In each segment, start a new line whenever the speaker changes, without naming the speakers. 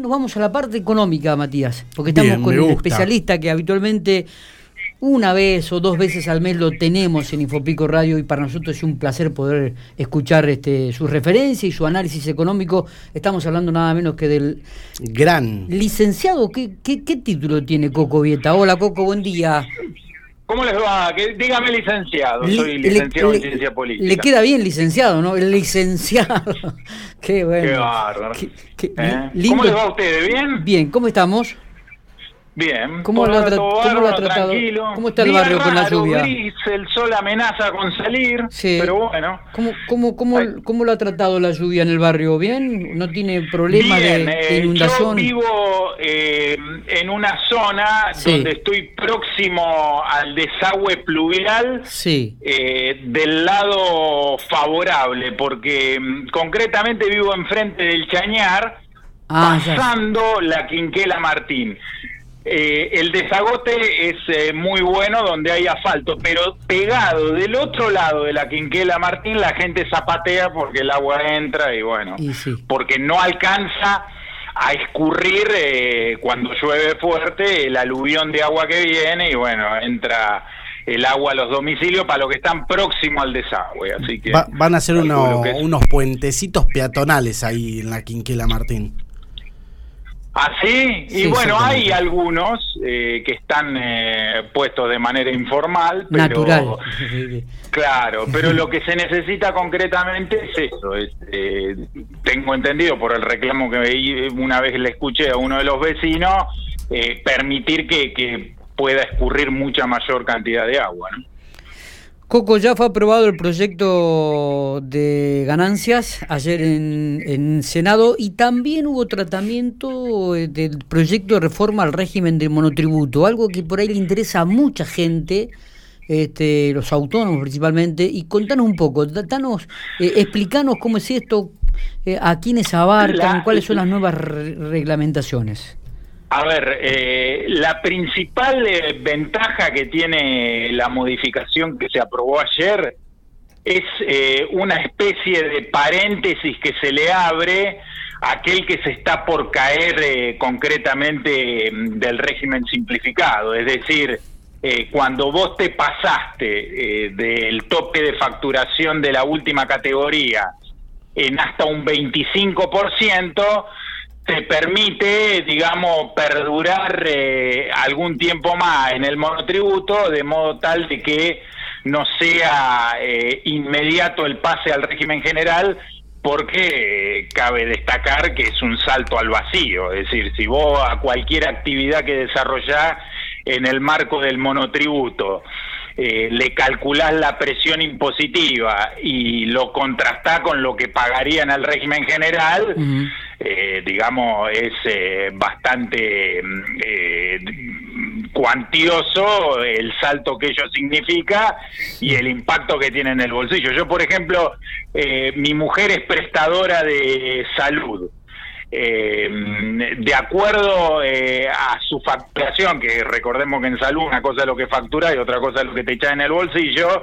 nos vamos a la parte económica, Matías, porque estamos
Bien,
con
gusta.
especialista que habitualmente una vez o dos veces al mes lo tenemos en Infopico Radio y para nosotros es un placer poder escuchar este, su referencia y su análisis económico. Estamos hablando nada menos que del
Gran.
licenciado. ¿Qué, qué, qué título tiene Coco Vieta? Hola Coco, buen día.
¿Cómo les va? Que- dígame licenciado,
Li-
soy licenciado
le-
en ciencia política.
Le queda bien licenciado, ¿no? El licenciado. qué bueno.
Qué bárbaro.
Qué- qué
¿Eh? ¿Cómo les va a ustedes? ¿Bien?
Bien, ¿cómo estamos?
Bien.
¿Cómo lo ha
ahora
tra-
todo
cómo lo ha
bárbaro,
tratado?
tranquilo.
¿Cómo está el barrio con la lluvia?
gris, el sol amenaza con salir,
Sí.
pero bueno.
¿Cómo, cómo, cómo, cómo lo ha tratado la lluvia en el barrio? ¿Bien? ¿No tiene problemas de-
Bien,
de,
eh,
inundación?
yo vivo eh, en una zona
Sí.
donde estoy próximo al desagüe pluvial
Sí.
eh, del lado favorable, porque mm, concretamente vivo enfrente del Chañar,
Ah, ya.
pasando la Quinquela Martín. Eh, el desagote es eh, muy bueno donde hay asfalto, pero pegado del otro lado de la Quinquela Martín la gente zapatea porque el agua entra y bueno,
Y sí.
porque no alcanza a escurrir eh, cuando llueve fuerte el aluvión de agua que viene y bueno, entra el agua a los domicilios para los que están próximos al desagüe, así que
Va- van a hacer uno- unos puentecitos peatonales ahí en la Quinquela Martín.
¿Ah, sí? Y bueno, hay algunos eh, que están eh, puestos de manera informal, pero...
Natural.
Claro, pero lo que se necesita concretamente es eso. es, eh, tengo entendido por el reclamo que una vez le escuché a uno de los vecinos, eh, permitir que, que pueda escurrir mucha mayor cantidad de agua. ¿no?
Coco, ya fue aprobado el proyecto de ganancias ayer en, en Senado y también hubo tratamiento eh, del proyecto de reforma al régimen del monotributo, algo que por ahí le interesa a mucha gente, este, los autónomos principalmente. Y contanos un poco, da- danos, eh, explicanos cómo es esto, eh, a quiénes abarcan,
La-
cuáles son las nuevas re- reglamentaciones.
A ver, eh, la principal eh, ventaja que tiene la modificación que se aprobó ayer es eh, una especie de paréntesis que se le abre a aquel que se está por caer eh, concretamente mm, del régimen simplificado. Es decir, eh, cuando vos te pasaste eh, del tope de facturación de la última categoría en hasta un 25%, te permite, digamos, perdurar eh, algún tiempo más en el monotributo, de modo tal de que no sea eh, inmediato el pase al régimen general, porque eh, cabe destacar que es un salto al vacío, es decir, si vos a cualquier actividad que desarrollás en el marco del monotributo, eh, le calculás la presión impositiva y lo contrastás con lo que pagarían al régimen general. Eh, digamos, es eh, bastante mm, eh, cuantioso el salto que ello significa y el impacto que tiene en el bolsillo. Yo, por ejemplo, eh, mi mujer es prestadora de salud. Eh, de acuerdo eh, a su facturación, que recordemos que en salud una cosa es lo que factura y otra cosa es lo que te echa en el bolsillo,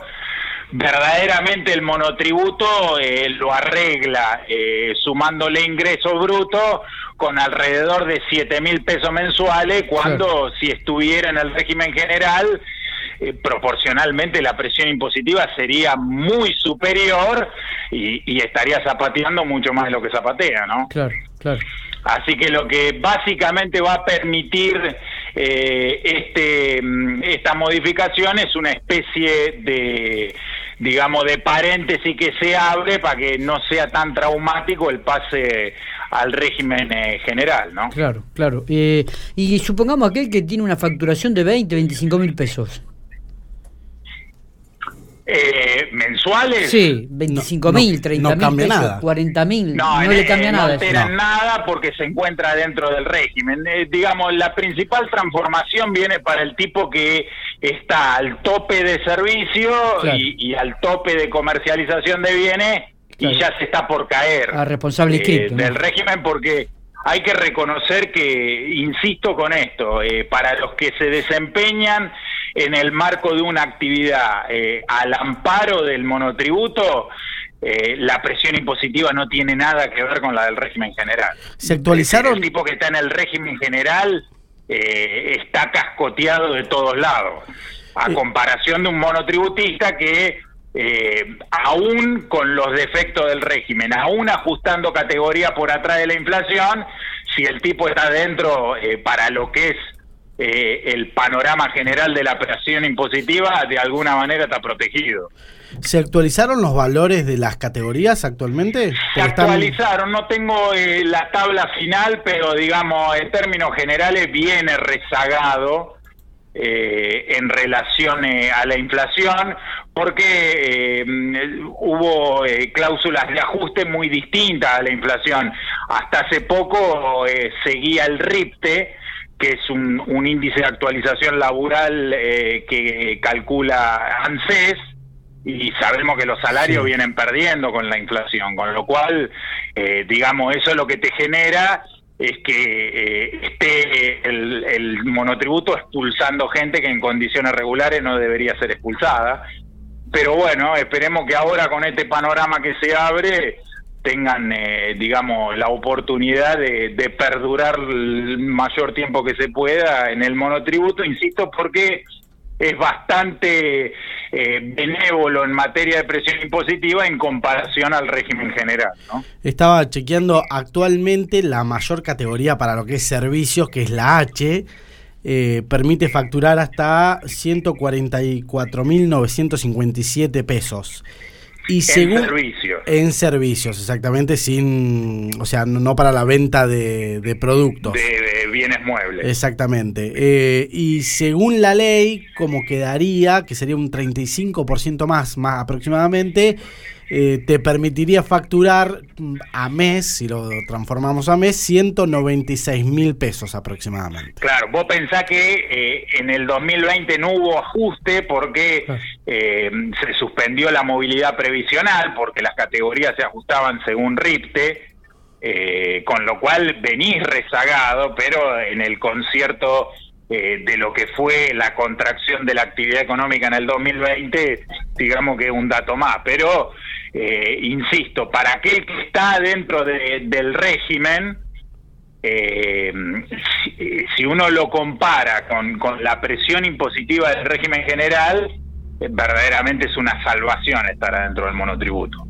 verdaderamente el monotributo eh, lo arregla eh, sumándole ingresos brutos con alrededor de 7 mil pesos mensuales, cuando si estuviera en el régimen general, eh, proporcionalmente la presión impositiva sería muy superior y, y estaría zapateando mucho más de lo que zapatea, ¿no?
Claro, claro.
Así que lo que básicamente va a permitir eh, este, mm, esta modificación es una especie de, digamos, de paréntesis que se abre para que no sea tan traumático el pase al régimen eh, general, ¿no?
Claro, claro. Eh, y supongamos aquel que tiene una facturación de 20, 25 mil pesos.
Eh, ¿Mensuales?
Sí, 25
no,
mil, 30
no
mil
cambia
pesos,
nada.
40 mil,
No,
le cambia
eh,
nada.
No alteran nada porque se encuentra dentro del régimen. Eh, digamos, la principal transformación viene para el tipo que está al tope de servicio
Claro.
y, y al tope de comercialización de bienes
Claro.
y ya se está por caer
A responsable
eh, del régimen porque hay que reconocer que, insisto con esto, eh, para los que se desempeñan en el marco de una actividad eh, al amparo del monotributo, eh, la presión impositiva no tiene nada que ver con la del régimen general.
¿Se actualizaron?
El tipo que está en el régimen general eh, está cascoteado de todos lados, a comparación de un monotributista que eh, aún con los defectos del régimen, aún ajustando categoría por atrás de la inflación, si el tipo está dentro para lo que es el panorama general de la presión impositiva, de alguna manera está protegido.
¿Se actualizaron los valores de las categorías actualmente?
Se actualizaron, no tengo eh, la tabla final, pero digamos, en términos generales viene rezagado eh, en relación eh, a la inflación, porque hubo cláusulas de ajuste muy distintas a la inflación. Hasta hace poco seguía el RIPTE, que es un, un índice de actualización laboral que calcula ANSES, y sabemos que los salarios vienen perdiendo con la inflación, con lo cual, eh, digamos, eso es lo que te genera es que eh, esté el, el, monotributo expulsando gente que en condiciones regulares no debería ser expulsada. Pero bueno, esperemos que ahora con este panorama que se abre tengan, eh, digamos, la oportunidad de, perdurar el mayor tiempo que se pueda en el monotributo, insisto, porque es bastante eh, benévolo en materia de presión impositiva en comparación al régimen general.
Estaba chequeando actualmente la mayor categoría para lo que es servicios, que es la H, eh, permite facturar hasta 144.957 pesos.
Y en servicios.
En servicios, exactamente, sin, o sea, no, para la venta de, productos.
De, bienes muebles.
Exactamente. Eh, y según la ley, como quedaría, que sería un 35% más, más aproximadamente, eh, te permitiría facturar a mes, si lo transformamos a mes, 196 mil pesos aproximadamente.
Claro, vos pensás que eh, en el 2020 no hubo ajuste porque eh, se suspendió la movilidad previsional, porque las categorías se ajustaban según RIPTE, con lo cual venís rezagado, pero en el concierto de lo que fue la contracción de la actividad económica en el 2020, digamos que es un dato más. Pero eh, insisto, para aquel que está dentro del régimen, eh, si, uno lo compara con, con, la presión impositiva del régimen general, eh, verdaderamente es una salvación estar adentro del monotributo.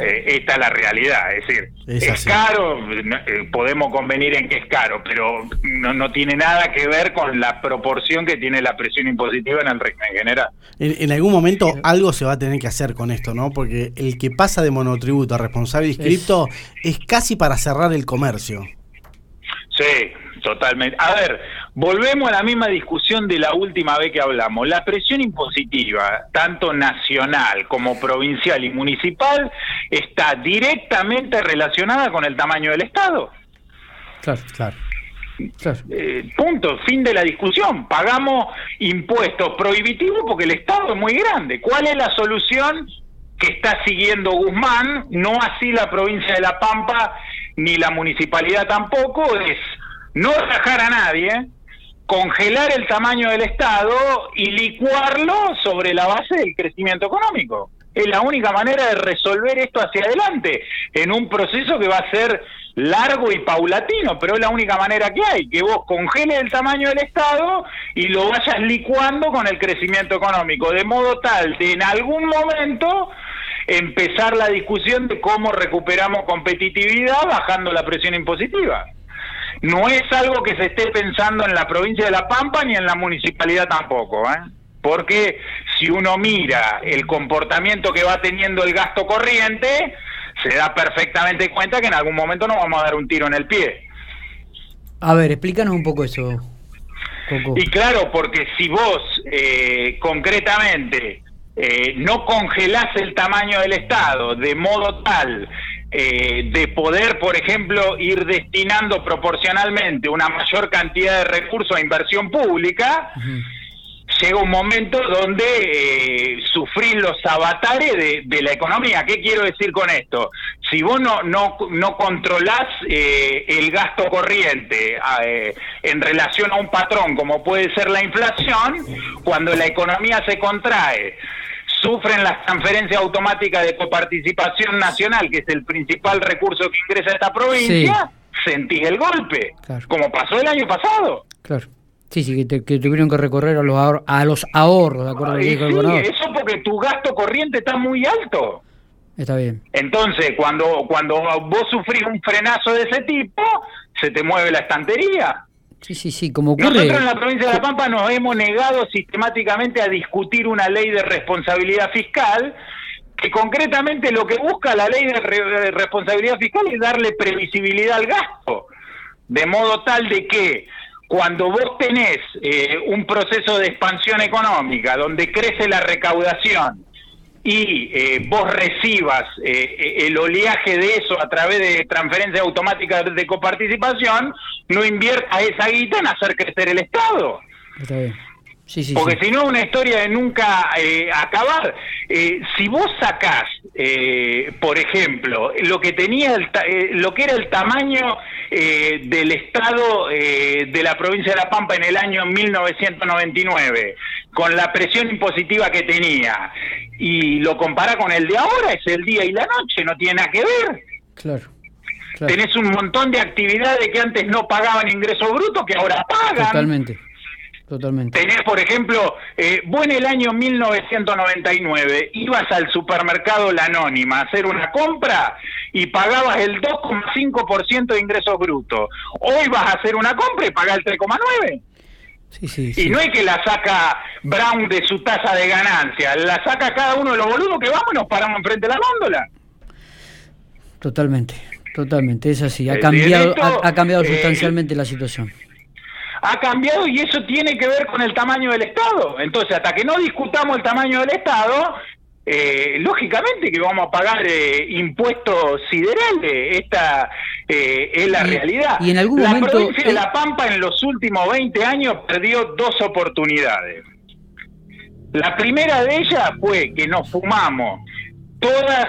Eh, esta es la realidad, es decir, es, caro, eh, podemos convenir en que es caro, pero no, no, tiene nada que ver con la proporción que tiene la presión impositiva en el régimen general.
En, algún momento algo se va a tener que hacer con esto, ¿no? Porque el que pasa de monotributo a responsable inscripto es, es casi para cerrar el comercio.
Sí, totalmente. A ver, volvemos a la misma discusión de la última vez que hablamos. La presión impositiva, tanto nacional como provincial y municipal, está directamente relacionada con el tamaño del Estado.
Claro, claro.
Eh, punto, fin de la discusión. Pagamos impuestos prohibitivos porque el Estado es muy grande. ¿Cuál es la solución que está siguiendo Guzmán? No así la provincia de La Pampa ni la municipalidad tampoco, es no dejar a nadie, congelar el tamaño del Estado y licuarlo sobre la base del crecimiento económico. Es la única manera de resolver esto hacia adelante, en un proceso que va a ser largo y paulatino, pero es la única manera que hay, que vos congeles el tamaño del Estado y lo vayas licuando con el crecimiento económico, de modo tal de en algún momento empezar la discusión de cómo recuperamos competitividad bajando la presión impositiva. No es algo que se esté pensando en la provincia de La Pampa ni en la municipalidad tampoco, ¿eh? porque si uno mira el comportamiento que va teniendo el gasto corriente, se da perfectamente cuenta que en algún momento nos vamos a dar un tiro en el pie.
A ver, explícanos un poco eso.
Y claro, porque si vos eh, concretamente eh, no congelás el tamaño del Estado de modo tal eh, de poder, por ejemplo, ir destinando proporcionalmente una mayor cantidad de recursos a inversión pública, llega un momento donde eh, sufrís los avatares de, la economía. ¿Qué quiero decir con esto? Si vos no, no, no controlás eh, el gasto corriente eh, en relación a un patrón como puede ser la inflación, cuando la economía se contrae, sufren las transferencias automáticas de coparticipación nacional, que es el principal recurso que ingresa a esta provincia, sentís el golpe, como pasó el año pasado.
Claro. Sí, sí, que, tuvieron que recorrer a los, ahorros, a los ahorros, ¿de acuerdo?
sí, eso porque tu gasto corriente está muy alto.
Está bien.
Entonces, cuando, cuando vos sufrís un frenazo de ese tipo, se te mueve la estantería.
Sí, sí, sí, como
ocurre... Nosotros en la provincia de La Pampa nos hemos negado sistemáticamente a discutir una ley de responsabilidad fiscal que concretamente lo que busca la ley de, responsabilidad fiscal es darle previsibilidad al gasto, de modo tal de que cuando vos tenés eh, un proceso de expansión económica donde crece la recaudación, y eh, vos recibas eh, el oleaje de eso a través de transferencias automáticas de coparticipación, no invierta esa guita en hacer crecer el Estado. Porque si no, una historia de nunca eh, acabar. si vos sacás, por ejemplo, lo que tenía lo que era el tamaño del Estado de la provincia de La Pampa en el año 1999, con la presión impositiva que tenía, y lo compara con el de ahora, es el día y la noche, no tiene nada que ver.
Claro.
Tenés un montón de actividades que antes no pagaban ingresos brutos que ahora pagan.
Totalmente. Totalmente.
Tenés, por ejemplo, eh, vos en el año 1999 ibas al supermercado La Anónima a hacer una compra y pagabas el 2,5% de ingresos brutos. Hoy vas a hacer una compra y pagás el 3,9%. y no es que la saca Brown de su tasa de ganancia, la saca cada uno de los boludos que vamos y nos paramos enfrente de la góndola.
Totalmente, totalmente, es así, ha eh, cambiado, ha, cambiado eh, sustancialmente la situación.
Ha cambiado y eso tiene que ver con el tamaño del Estado. Entonces, hasta que no discutamos el tamaño del Estado, eh, lógicamente que vamos a pagar eh, impuestos siderales. Esta eh, es la realidad.
Y en algún
la
momento.
provincia de La Pampa en los últimos 20 años perdió dos oportunidades. La primera de ellas fue que nos fumamos todas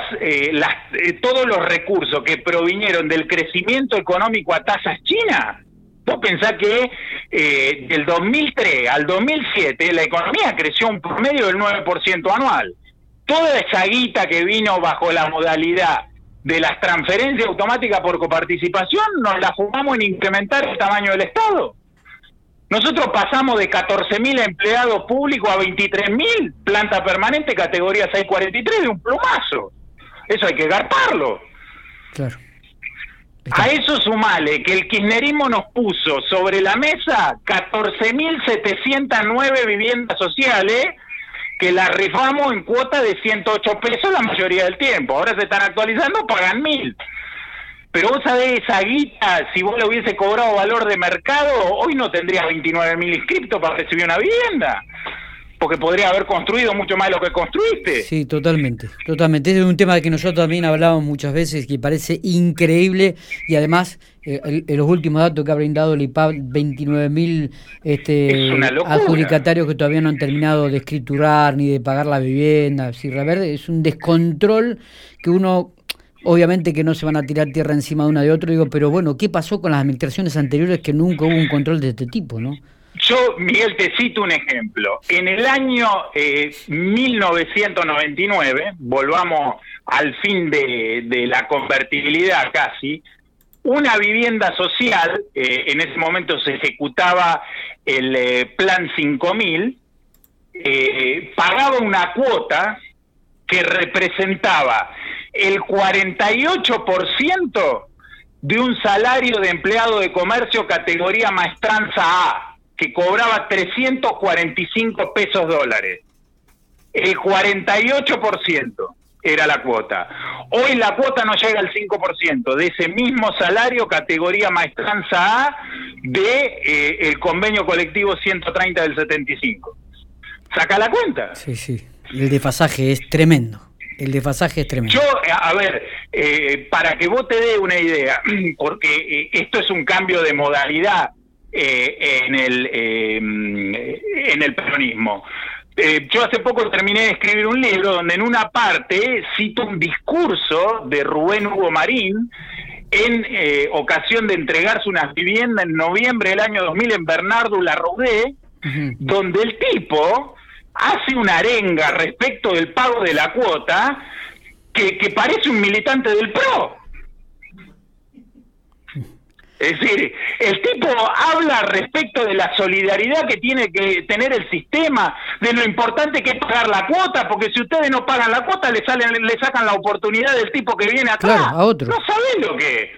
las, todos los recursos que provinieron del crecimiento económico a tasas chinas. Vos pensás que del 2003 al 2007 la economía creció un promedio del 9% anual toda esa guita que vino bajo la modalidad de las transferencias automáticas por coparticipación, nos la fumamos en incrementar el tamaño del Estado. Nosotros pasamos de 14.000 empleados públicos a 23.000, planta permanente, categoría 643, de un plumazo. Eso hay que garparlo.
Claro.
A eso sumale que el kirchnerismo nos puso sobre la mesa 14.709 viviendas sociales que la rifamos en cuota de 108 pesos la mayoría del tiempo. Ahora se están actualizando, pagan mil. Pero vos sabés, esa guita, si vos le hubiese cobrado valor de mercado, hoy no tendrías 29 mil inscriptos para recibir una vivienda. Porque podría haber construido mucho más de lo que construiste.
Sí, totalmente, totalmente. es un tema de que nosotros también hablábamos muchas veces que parece increíble y además eh, los últimos datos que ha brindado el IPAB, 29.000 este, adjudicatarios que todavía no han terminado de escriturar ni de pagar la vivienda. Si reverde, es un descontrol que uno, obviamente que no se van a tirar tierra encima de uno de otro, digo, pero bueno, ¿qué pasó con las administraciones anteriores que nunca hubo un control de este tipo, no?
Yo, Miguel, te cito un ejemplo. En el año 1999, eh, volvamos al fin de, la convertibilidad casi, una vivienda social, eh, en ese momento se ejecutaba el eh, plan 5000, eh, pagaba una cuota que representaba el 48% de un salario de empleado de comercio categoría maestranza A, que cobraba 345 pesos dólares. El 48% era la cuota. Hoy la cuota no llega al 5% de ese mismo salario categoría maestranza A de eh, el convenio colectivo 130 del 75. Saca la cuenta.
Sí, sí. El desfasaje es tremendo. El desfasaje es tremendo.
Yo, a ver, eh, para que vos te dé una idea, porque eh, esto es un cambio de modalidad en el en el peronismo. Eh, yo hace poco terminé de escribir un libro donde en una parte cito un discurso de Rubén Hugo Marín en eh, ocasión de entregarse unas viviendas en noviembre del año 2000 en Bernardo La donde el tipo hace una arenga respecto del pago de la cuota que, que parece un militante del PRO. Es decir, el tipo habla respecto de la solidaridad que tiene que tener el sistema, de lo importante que es pagar la cuota, porque si ustedes no pagan la cuota le salen, le sacan la oportunidad del tipo que viene atrás.
Claro, a otro.
No saben lo que es.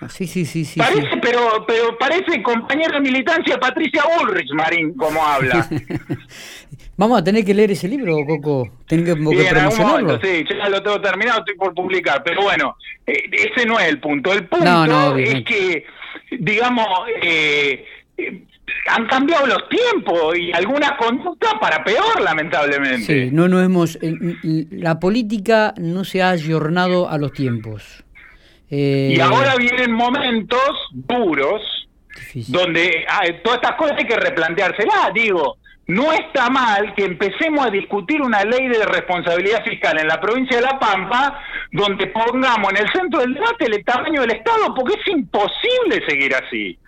Ah, Sí, sí, sí, sí.
Parece,
sí.
pero, pero parece compañera de militancia Patricia Ulrich, Marín, como habla.
Vamos a tener que leer ese libro, Coco. Tenemos que
Bien,
promocionarlo.
momento, sí, ya lo tengo terminado, estoy por publicar, pero bueno, eh, ese no es el punto. El punto
No, no,
es que, digamos, eh, eh, han cambiado los tiempos y alguna conducta para peor, lamentablemente.
Sí, no nos hemos. eh, eh, La política no se ha ayornado a los tiempos. Eh,
Y ahora vienen momentos duros
difícil.
donde ah, todas estas cosas hay que replanteárselas. Digo, no está mal que empecemos a discutir una ley de responsabilidad fiscal en la provincia de La Pampa, donde pongamos en el centro del debate el tamaño del Estado, porque es imposible seguir así.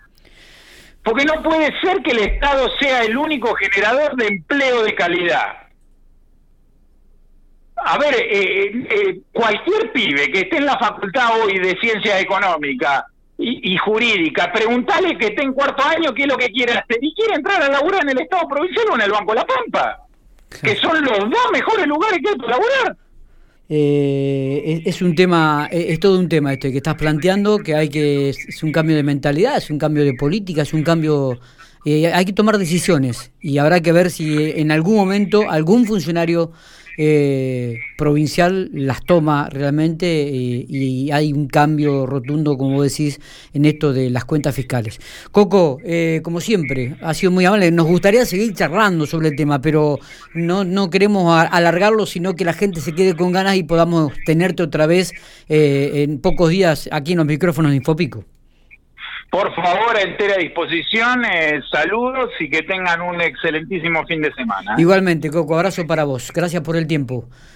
Porque no puede ser que el Estado sea el único generador de empleo de calidad. A ver, eh, eh, cualquier pibe que esté en la facultad hoy de ciencia económica y, y jurídica, preguntale que esté en cuarto año qué es lo que quiere hacer y quiere entrar a laburar en el Estado provincial o en el Banco La Pampa, que son los dos mejores lugares que hay para laburar.
Eh, es, un tema, es, todo un tema este que estás planteando, que hay que, es un cambio de mentalidad, es un cambio de política, es un cambio, eh, hay que tomar decisiones y habrá que ver si en algún momento algún funcionario eh, provincial las toma realmente eh, y hay un cambio rotundo, como decís, en esto de las cuentas fiscales. Coco, eh, como siempre, ha sido muy amable. Nos gustaría seguir charlando sobre el tema, pero no, no queremos alargarlo, sino que la gente se quede con ganas y podamos tenerte otra vez eh, en pocos días aquí en los micrófonos de Infopico.
Por favor, a entera disposición, eh, saludos y que tengan un excelentísimo fin de semana.
Igualmente, Coco, abrazo para vos. Gracias por el tiempo.